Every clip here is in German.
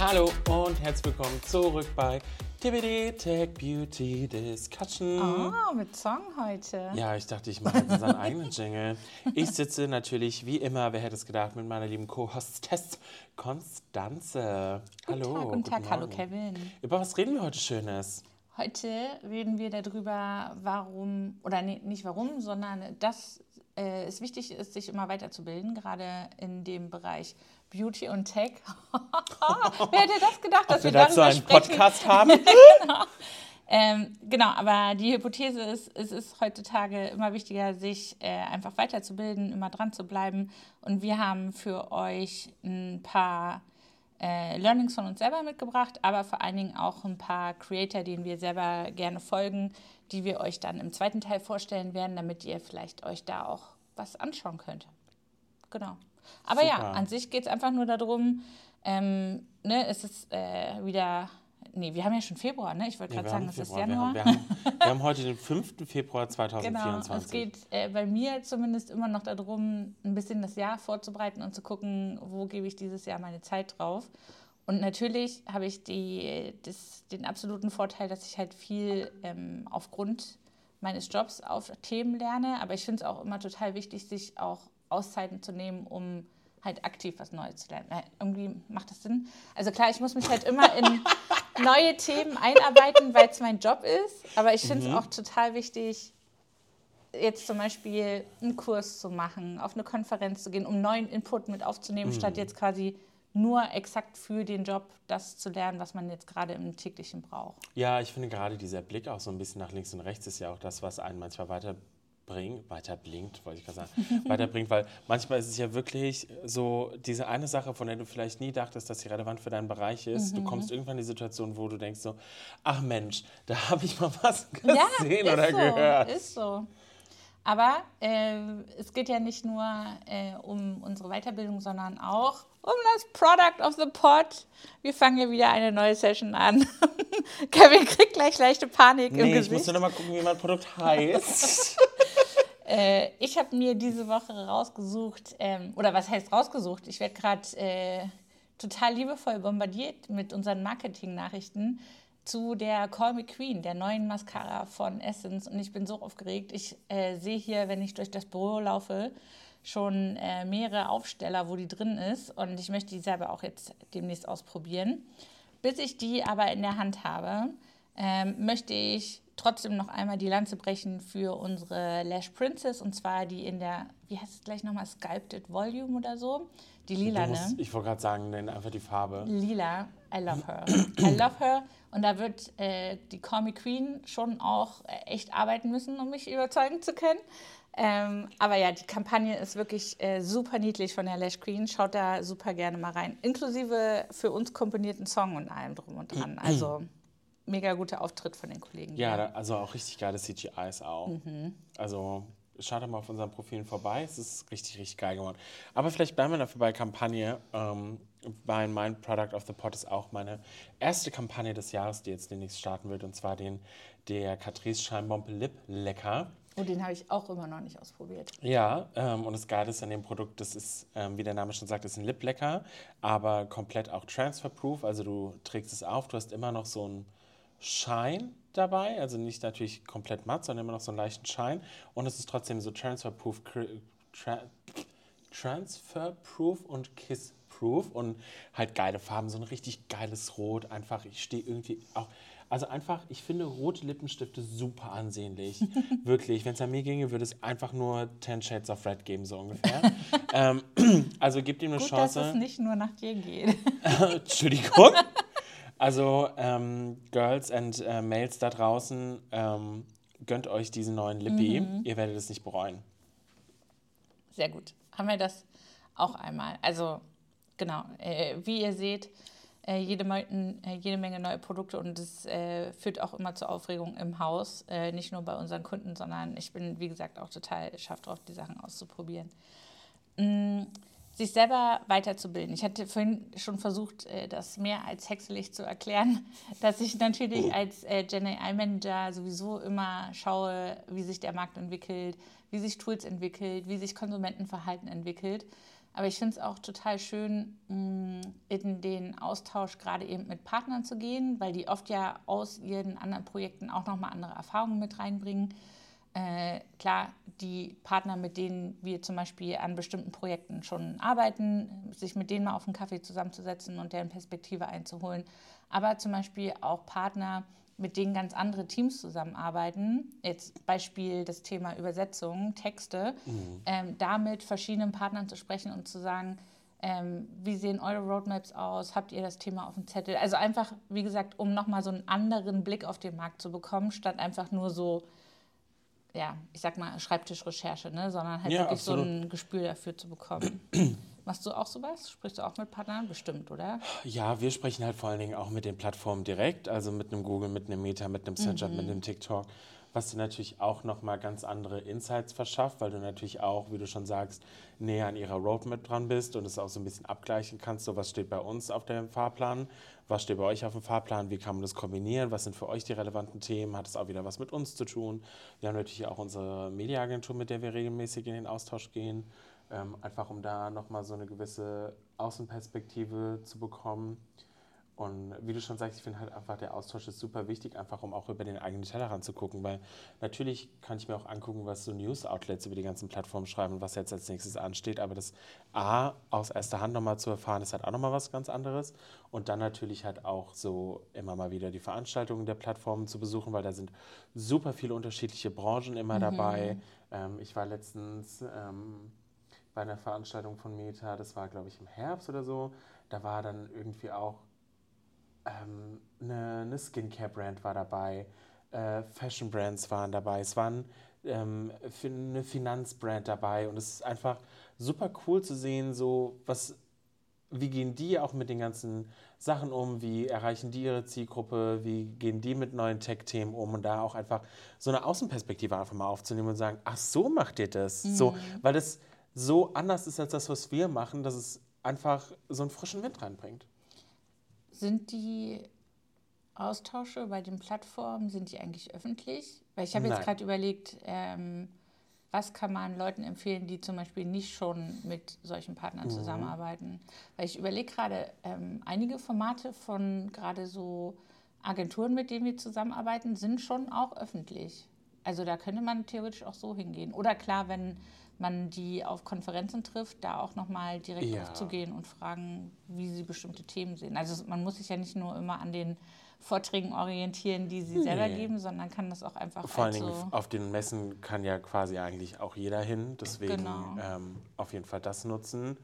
Hallo und herzlich willkommen zurück bei TBD Tech Beauty Discussion. Oh, mit Song heute. Ja, ich dachte, ich mache jetzt unseren eigenen Jingle. Ich sitze natürlich wie immer, wer hätte es gedacht, mit meiner lieben Co-Hostess Konstanze. Guten Hallo. Tag, guten Tag, hallo. Kevin. Über was reden wir heute Schönes? Heute reden wir darüber, warum, oder nee, nicht warum, sondern dass äh, es wichtig ist, sich immer weiterzubilden, gerade in dem Bereich Beauty und Tech. Wer hätte das gedacht, dass wir wir dazu einen sprechen? Podcast haben? Ähm, genau, aber die Hypothese ist, es ist heutzutage immer wichtiger, sich äh, einfach weiterzubilden, immer dran zu bleiben. Und wir haben für euch ein paar äh, Learnings von uns selber mitgebracht, aber vor allen Dingen auch ein paar Creator, denen wir selber gerne folgen, die wir euch dann im zweiten Teil vorstellen werden, damit ihr vielleicht euch da auch was anschauen könnt. Genau. Aber ja, Super. an sich geht es einfach nur darum, ähm, ne, es ist äh, wieder, nee, wir haben ja schon Februar, ne? Ich wollte Ja, gerade sagen, es ist Februar. Wir Januar. haben, wir, haben, wir haben heute den 5. Februar Genau, 2024. es geht äh, bei mir zumindest immer noch darum, ein bisschen das Jahr vorzubereiten und zu gucken, wo gebe ich dieses Jahr meine Zeit drauf. Und natürlich habe ich die, das, den absoluten Vorteil, dass ich halt viel ähm, aufgrund meines Jobs auf Themen lerne. Aber ich finde es auch immer total wichtig, sich auch Auszeiten zu nehmen, um halt aktiv was Neues zu lernen. Äh, irgendwie macht das Sinn. Also klar, ich muss mich halt immer in neue Themen einarbeiten, weil es mein Job ist. Aber ich finde es auch total wichtig, jetzt zum Beispiel einen Kurs zu machen, auf eine Konferenz zu gehen, um neuen Input mit aufzunehmen, statt jetzt quasi nur exakt für den Job das zu lernen, was man jetzt gerade im täglichen braucht. Ja, ich finde gerade dieser Blick auch so ein bisschen nach links und rechts ist ja auch das, was einen manchmal weiterbringt, weiterblinkt, wollte ich gerade sagen, weiterbringt, weil manchmal ist es ja wirklich so diese eine Sache, von der du vielleicht nie dachtest, dass sie relevant für deinen Bereich ist. Mhm. Du kommst irgendwann in die Situation, wo du denkst so, ach Mensch, da habe ich mal was Ja, gesehen ist oder so, gehört. ist so. Aber äh, es geht ja nicht nur äh, um unsere Weiterbildung, sondern auch um das Product of the Pod. Wir fangen hier wieder eine neue Session an. Kevin kriegt gleich leichte Panik im Nee, ich Gesicht. musste noch mal gucken, wie mein Produkt heißt. Äh, ich habe mir diese Woche rausgesucht, ähm, oder was heißt rausgesucht? Ich werde gerade äh, total liebevoll bombardiert mit unseren Marketing-Nachrichten zu der Call Me Queen, der neuen Mascara von Essence. Und ich bin so aufgeregt. Ich äh, sehe hier, wenn ich durch das Büro laufe, schon äh, mehrere Aufsteller, wo die drin ist. Und ich möchte die selber auch jetzt demnächst ausprobieren. Bis ich die aber in der Hand habe, ähm, möchte ich trotzdem noch einmal die Lanze brechen für unsere Lash Princess und zwar die in der, wie heißt es gleich nochmal, Sculpted Volume oder so. Die lila, musst, ne? ich wollte gerade sagen, nenn einfach die Farbe. Lila, I love her. I love her. Und da wird äh, die Call Me Queen schon auch äh, echt arbeiten müssen, um mich überzeugen zu können. Ähm, aber ja, die Kampagne ist wirklich äh, super niedlich von der Lash Queen. Schaut da super gerne mal rein. Inklusive für uns komponierten Song und allem drum und dran. Also mega guter Auftritt von den Kollegen. Ja, da, also auch richtig geile CGIs auch. Mhm. Also schaut doch mal auf unseren Profilen vorbei. Es ist richtig, richtig geil geworden. Aber vielleicht bleiben wir dafür bei Kampagne, ähm, weil mein Product of the Pot ist auch meine erste Kampagne des Jahres, die jetzt demnächst starten wird. Und zwar den der Catrice Scheinbombe Lip Lecker. Oh, den habe ich auch immer noch nicht ausprobiert. Ja, ähm, und das Geile ist an dem Produkt, das ist, ähm, wie der Name schon sagt, ist ein Lip-Lecker, aber komplett auch transferproof. Also du trägst es auf, du hast immer noch so einen Schein dabei, also nicht natürlich komplett matt, sondern immer noch so einen leichten Schein. Und es ist trotzdem so transferproof, tra transferproof und kissproof und halt geile Farben, so ein richtig geiles Rot. Einfach, ich stehe irgendwie auch. Also einfach, ich finde rote Lippenstifte super ansehnlich. Wirklich. Wenn es an mir ginge, würde es einfach nur 10 Shades of Red geben, so ungefähr. ähm, also gebt ihm eine Gut, dass Chance. es nicht nur nach dir geht. Entschuldigung. Also, ähm, Girls and äh, Males da draußen, ähm, gönnt euch diesen neuen Lippi. Mhm. Ihr werdet es nicht bereuen. Sehr gut. Haben wir das auch einmal. Also, genau. Äh, wie ihr seht, äh, jede, äh, jede Menge neue Produkte und es äh, führt auch immer zur Aufregung im Haus. Äh, nicht nur bei unseren Kunden, sondern ich bin, wie gesagt, auch total scharf drauf, die Sachen auszuprobieren. Mm, sich selber weiterzubilden. Ich hatte vorhin schon versucht, äh, das mehr als hexelig zu erklären, dass ich natürlich als äh, Gen AI Manager sowieso immer schaue, wie sich der Markt entwickelt, wie sich Tools entwickelt, wie sich Konsumentenverhalten entwickelt. Aber ich finde es auch total schön, mm, in den Austausch gerade eben mit Partnern zu gehen, weil die oft ja aus ihren anderen Projekten auch nochmal andere Erfahrungen mit reinbringen. Äh, klar, die Partner, mit denen wir zum Beispiel an bestimmten Projekten schon arbeiten, sich mit denen mal auf einen Kaffee zusammenzusetzen und deren Perspektive einzuholen. Aber zum Beispiel auch Partner, mit denen ganz andere Teams zusammenarbeiten. Jetzt Beispiel das Thema Übersetzung, Texte, mhm. ähm, da mit verschiedenen Partnern zu sprechen und zu sagen, ähm, wie sehen eure Roadmaps aus? Habt ihr das Thema auf dem Zettel? Also einfach, wie gesagt, um nochmal so einen anderen Blick auf den Markt zu bekommen, statt einfach nur so, ja, ich sag mal, Schreibtischrecherche, ne? sondern halt ja, wirklich absolut. so ein Gespür dafür zu bekommen. Machst du auch sowas? Sprichst du auch mit Partnern? Bestimmt, oder? Ja, wir sprechen halt vor allen Dingen auch mit den Plattformen direkt, also mit einem Google, mit einem Meta, mit einem Snapchat, mhm. mit einem TikTok, was dir natürlich auch nochmal ganz andere Insights verschafft, weil du natürlich auch, wie du schon sagst, näher an ihrer Roadmap dran bist und es auch so ein bisschen abgleichen kannst, so was steht bei uns auf dem Fahrplan, was steht bei euch auf dem Fahrplan, wie kann man das kombinieren, was sind für euch die relevanten Themen, hat es auch wieder was mit uns zu tun. Wir haben natürlich auch unsere Mediaagentur, mit der wir regelmäßig in den Austausch gehen ähm, einfach um da nochmal so eine gewisse Außenperspektive zu bekommen. Und wie du schon sagst, ich finde halt einfach, der Austausch ist super wichtig, einfach um auch über den eigenen Tellerrand zu gucken, weil natürlich kann ich mir auch angucken, was so News-Outlets über die ganzen Plattformen schreiben, was jetzt als nächstes ansteht, aber das A, aus erster Hand nochmal zu erfahren, ist halt auch nochmal was ganz anderes und dann natürlich halt auch so immer mal wieder die Veranstaltungen der Plattformen zu besuchen, weil da sind super viele unterschiedliche Branchen immer mhm. dabei. Ähm, ich war letztens... Ähm, bei einer Veranstaltung von Meta, das war glaube ich im Herbst oder so, da war dann irgendwie auch ähm, eine, eine Skincare-Brand war dabei, äh, Fashion-Brands waren dabei, es waren ähm, eine Finanzbrand dabei und es ist einfach super cool zu sehen, so was, wie gehen die auch mit den ganzen Sachen um, wie erreichen die ihre Zielgruppe, wie gehen die mit neuen Tech-Themen um? Und da auch einfach so eine Außenperspektive einfach mal aufzunehmen und sagen, ach so macht ihr das, mhm. so, weil das so anders ist als das, was wir machen, dass es einfach so einen frischen Wind reinbringt. Sind die Austausche bei den Plattformen, sind die eigentlich öffentlich? Weil ich habe jetzt gerade überlegt, ähm, was kann man Leuten empfehlen, die zum Beispiel nicht schon mit solchen Partnern mhm. zusammenarbeiten? Weil ich überlege gerade, ähm, einige Formate von gerade so Agenturen, mit denen wir zusammenarbeiten, sind schon auch öffentlich. Also da könnte man theoretisch auch so hingehen. Oder klar, wenn man die auf Konferenzen trifft, da auch nochmal direkt ja. aufzugehen und fragen, wie sie bestimmte Themen sehen. Also man muss sich ja nicht nur immer an den Vorträgen orientieren, die sie nee. selber geben, sondern kann das auch einfach. Vor allen Dingen so auf den Messen kann ja quasi eigentlich auch jeder hin, deswegen genau. ähm, auf jeden Fall das nutzen.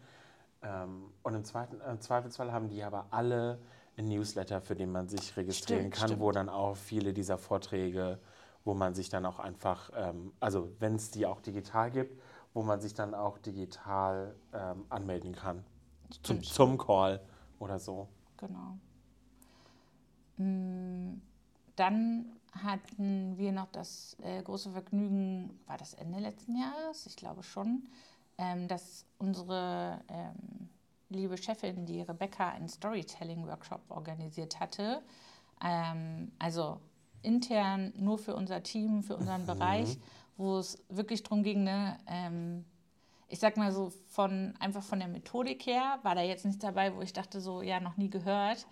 Ähm, und im, zweiten, im Zweifelsfall haben die aber alle ein Newsletter, für den man sich registrieren stimmt, kann, stimmt. wo dann auch viele dieser Vorträge, wo man sich dann auch einfach, ähm, also wenn es die auch digital gibt, wo man sich dann auch digital ähm, anmelden kann. Zum, zum Call oder so. Genau. Mm, dann hatten wir noch das äh, große Vergnügen, war das Ende letzten Jahres? Ich glaube schon, ähm, dass unsere ähm, liebe Chefin, die Rebecca, einen Storytelling-Workshop organisiert hatte. Ähm, also intern nur für unser Team, für unseren mhm. Bereich wo es wirklich darum ging, ne, ähm, ich sag mal so, von einfach von der Methodik her war da jetzt nichts dabei, wo ich dachte, so, ja, noch nie gehört.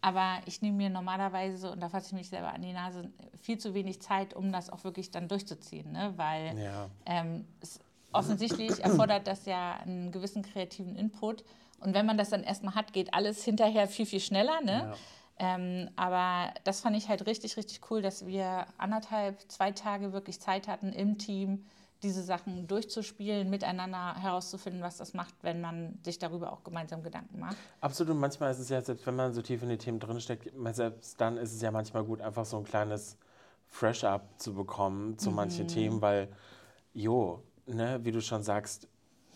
Aber ich nehme mir normalerweise, und da fasse ich mich selber an die Nase, viel zu wenig Zeit, um das auch wirklich dann durchzuziehen. Ne? Weil ja. ähm, es offensichtlich erfordert das ja einen gewissen kreativen Input. Und wenn man das dann erstmal hat, geht alles hinterher viel, viel schneller. Ne? Ja. Ähm, aber das fand ich halt richtig, richtig cool, dass wir anderthalb, zwei Tage wirklich Zeit hatten im Team, diese Sachen durchzuspielen, miteinander herauszufinden, was das macht, wenn man sich darüber auch gemeinsam Gedanken macht. Absolut. Und manchmal ist es ja, selbst wenn man so tief in die Themen drinsteckt, selbst dann ist es ja manchmal gut, einfach so ein kleines Fresh-Up zu bekommen zu mhm. manchen Themen, weil, jo, ne, wie du schon sagst,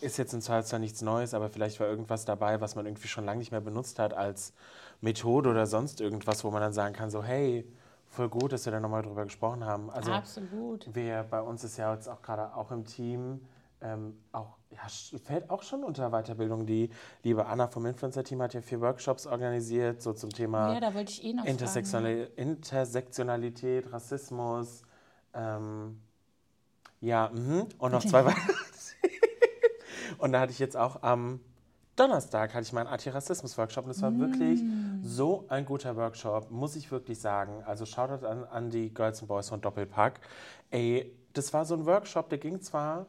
ist jetzt im Zweifelsfall nichts Neues, aber vielleicht war irgendwas dabei, was man irgendwie schon lange nicht mehr benutzt hat als Methode oder sonst irgendwas, wo man dann sagen kann, so hey, voll gut, dass wir da nochmal drüber gesprochen haben. Also Absolut. Wir, bei uns ist ja jetzt auch gerade auch im Team ähm, auch, ja, fällt auch schon unter Weiterbildung. Die liebe Anna vom Influencer-Team hat ja vier Workshops organisiert, so zum Thema ja, eh Intersektionali fragen. Intersektionalität, Rassismus. Ähm, ja, mh. und noch zwei weitere. Und da hatte ich jetzt auch am Donnerstag hatte ich meinen Antirassismus-Workshop und es war mm. wirklich so ein guter Workshop, muss ich wirklich sagen. Also Shoutout an, an die Girls and Boys von Doppelpack. Ey, das war so ein Workshop, der ging zwar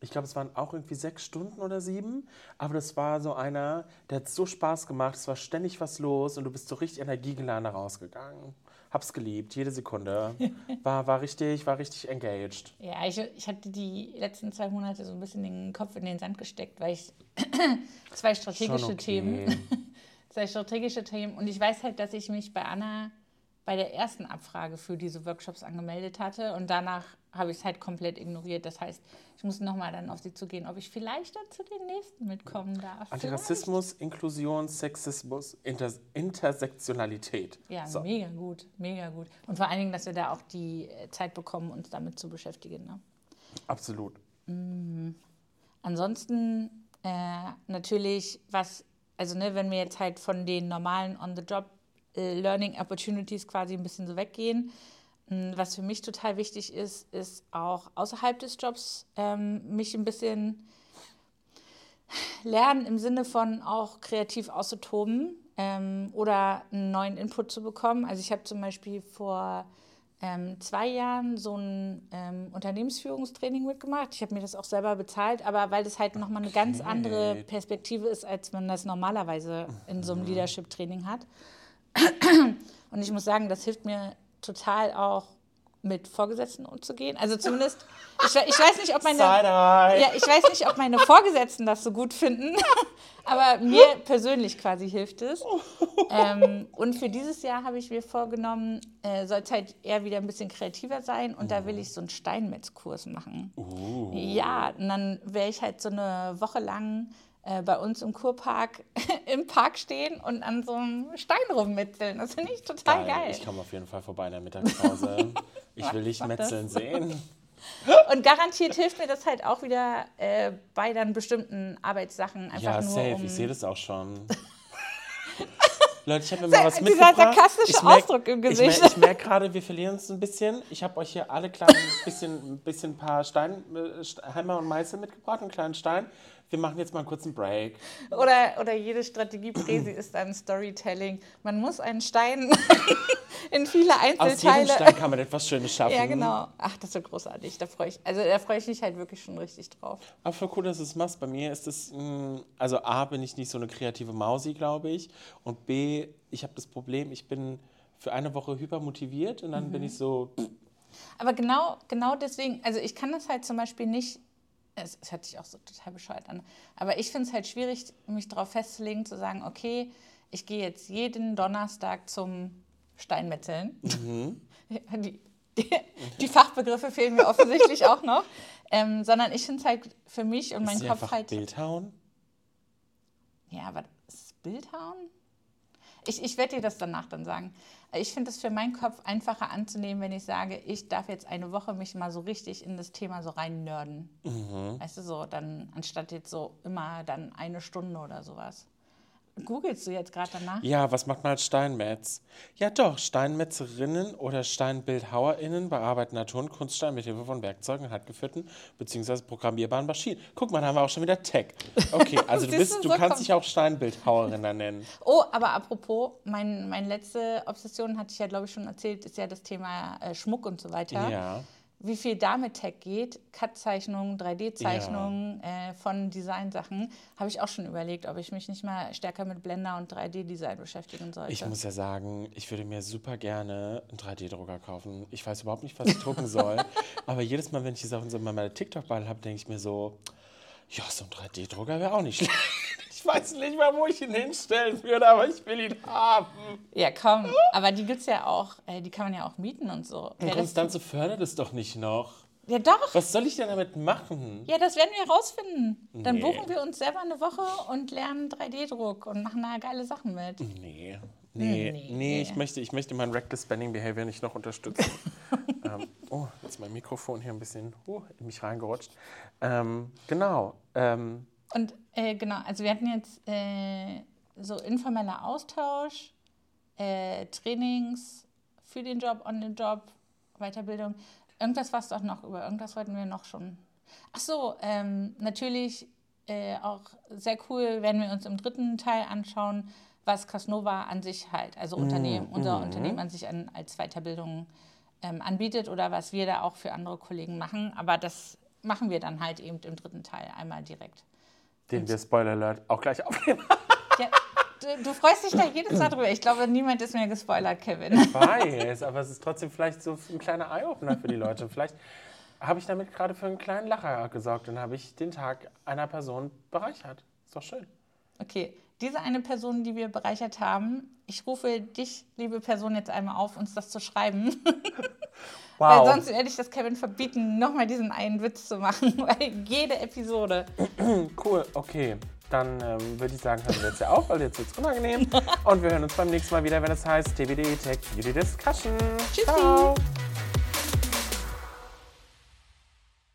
ich glaube, es waren auch irgendwie sechs Stunden oder sieben, aber das war so einer, der hat so Spaß gemacht, es war ständig was los und du bist so richtig energiegeladen rausgegangen. Hab's geliebt, jede Sekunde. War, war, richtig, war richtig engaged. Ja, ich, ich hatte die letzten zwei Monate so ein bisschen den Kopf in den Sand gesteckt, weil ich zwei strategische okay. Themen, zwei strategische Themen und ich weiß halt, dass ich mich bei Anna bei der ersten Abfrage für diese Workshops angemeldet hatte und danach habe ich es halt komplett ignoriert. Das heißt, ich muss nochmal dann auf sie zugehen, ob ich vielleicht dann zu den nächsten mitkommen darf. Antirassismus, vielleicht. Inklusion, Sexismus, Inter Intersektionalität. Ja, so. mega gut, mega gut. Und vor allen Dingen, dass wir da auch die äh, Zeit bekommen, uns damit zu beschäftigen. Ne? Absolut. Mhm. Ansonsten äh, natürlich, was, also ne, wenn wir jetzt halt von den normalen On-the-Job äh, Learning Opportunities quasi ein bisschen so weggehen. Hm, was für mich total wichtig ist, ist auch außerhalb des Jobs ähm, mich ein bisschen lernen im Sinne von auch kreativ auszutoben ähm, oder einen neuen Input zu bekommen. Also ich habe zum Beispiel vor ähm, zwei Jahren so ein ähm, Unternehmensführungstraining mitgemacht. Ich habe mir das auch selber bezahlt, aber weil das halt nochmal eine ganz andere Perspektive ist, als man das normalerweise in so einem. Leadership-Training hat. Und ich muss sagen, das hilft mir total auch mit Vorgesetzten umzugehen. Also zumindest, ich, ich weiß nicht, ob meine, ja, ich weiß nicht, ob meine Vorgesetzten das so gut finden, aber mir persönlich quasi hilft es. Ähm, und für dieses Jahr habe ich mir vorgenommen, äh, soll es halt eher wieder ein bisschen kreativer sein und da will ich so einen Steinmetzkurs machen. Uh. Ja, und dann wäre ich halt so eine Woche lang äh, bei uns im Kurpark im Park stehen und an so einem Stein rummetzeln. Das finde ich total geil. geil. Ich komme auf jeden Fall vorbei in der Mittagspause. ich will dich metzeln sehen. Und garantiert hilft mir das halt auch wieder äh, bei dann bestimmten Arbeitssachen. Einfach ja, nur safe. Um ich sehe das auch schon. Leute, ich habe mir mal was Dieser mitgebracht. Dieser sarkastische merk, Ausdruck im Gesicht. Ich, merke gerade, wir verlieren uns ein bisschen. Ich habe euch hier alle kleinen, bisschen, bisschen paar Stein, äh, Hammer und Meißel mitgebracht, einen kleinen Stein wir machen jetzt mal einen kurzen Break. Oder, oder jede Strategiepräsi ist ein Storytelling. Man muss einen Stein in viele Einzelteile. Aus jedem Stein kann man etwas Schönes schaffen. Ja, genau. Ach, das wird großartig. Da freue ich, also, da freue ich mich halt wirklich schon richtig drauf. Aber voll cool, dass du es machst. Bei mir ist es, mm, also A, bin ich nicht so eine kreative Mausi, glaube ich. Und B, ich habe das Problem, ich bin für eine Woche hypermotiviert und dann mhm. bin ich so. Aber genau, genau deswegen, also ich kann das halt zum Beispiel nicht es, es hört sich auch so total bescheuert an, aber ich finde es halt schwierig, mich darauf festzulegen, zu sagen, okay, ich gehe jetzt jeden Donnerstag zum Steinmetzeln. Mhm. Die, die, die, Fachbegriffe fehlen mir offensichtlich auch noch. Ähm, sondern ich finde es halt für mich und meinen Kopf halt. Bildhauen? Ja, aber ist Bildhauen? Ich, ich werde dir das danach dann sagen. Ich finde es für meinen Kopf einfacher anzunehmen, wenn ich sage, ich darf jetzt eine Woche mich mal so richtig in das Thema so rein nörden. Mhm. Weißt du, so, dann anstatt jetzt so immer dann eine Stunde oder sowas. Googlest du jetzt gerade danach? Ja, was macht man als Steinmetz? Ja doch, Steinmetzerinnen oder SteinbildhauerInnen bearbeiten Natur- und Kunststein mit Hilfe von Werkzeugen, handgeführten bzw. programmierbaren Maschinen. Guck mal, da haben wir auch schon wieder Tech. Okay, also du, bist, du so kannst dich auch Steinbildhauerin nennen. Oh, aber apropos, mein, meine letzte Obsession, hatte ich ja glaube ich schon erzählt, ist ja das Thema äh, Schmuck und so weiter. Ja wie viel da mit Tech geht, Cut-Zeichnungen, 3D-Zeichnungen ja. äh, von Designsachen, habe ich auch schon überlegt, ob ich mich nicht mal stärker mit Blender und 3D-Design beschäftigen sollte. Ich muss ja sagen, ich würde mir super gerne einen 3D-Drucker kaufen. Ich weiß überhaupt nicht, was ich drucken soll, aber jedes Mal, wenn ich die Sachen so in meiner TikTok-Ball habe, denke ich mir so, ja, so ein 3D-Drucker wäre auch nicht schlecht. Ich weiß nicht mal, wo ich ihn hinstellen würde, aber ich will ihn haben. Ja, komm. Aber die gibt es ja auch, äh, die kann man ja auch mieten und so. Und Konstanze fördert es doch nicht noch. Ja, doch. Was soll ich denn damit machen? Ja, das werden wir herausfinden. Dann nee. buchen wir uns selber eine Woche und lernen 3D-Druck und machen da geile Sachen mit. Nee. Nee, nee, nee, ich möchte, ich möchte mein Reckless Spending Behavior nicht noch unterstützen. ähm, oh, jetzt ist mein Mikrofon hier ein bisschen uh, in mich reingerutscht. Ähm, genau. Ähm, und äh, genau, also wir hatten jetzt äh, so informeller Austausch, äh, Trainings für den Job, on den Job, Weiterbildung. Irgendwas war es doch noch über, irgendwas wollten wir noch schon. Ach so, ähm, natürlich äh, auch sehr cool, werden wir uns im dritten Teil anschauen, was Casnova an sich halt, also Unternehmen, unser Unternehmen an sich an, als Weiterbildung ähm, anbietet oder was wir da auch für andere Kollegen machen. Aber das machen wir dann halt eben im dritten Teil einmal direkt. Den wir, Spoiler Alert, auch gleich aufnehmen. Ja, du, du freust dich da jedes Mal drüber. Ich glaube, niemand ist mehr gespoilert, Kevin. Ich weiß, aber es ist trotzdem vielleicht so ein kleiner Eye-Opener für die Leute. Vielleicht habe ich damit gerade für einen kleinen Lacher gesorgt und habe ich den Tag einer Person bereichert. Ist doch schön. Okay, diese eine Person, die wir bereichert haben, ich rufe dich, liebe Person, jetzt einmal auf, uns das zu schreiben. Wow. Weil sonst werde ich das Kevin verbieten, nochmal diesen einen Witz zu machen, weil jede Episode. Cool, okay. Dann ähm, würde ich sagen, hören wir jetzt ja auf, weil jetzt wird es unangenehm. Und wir hören uns beim nächsten Mal wieder, wenn es heißt TBD Tech Beauty Discussion. Tschüssi. Ciao.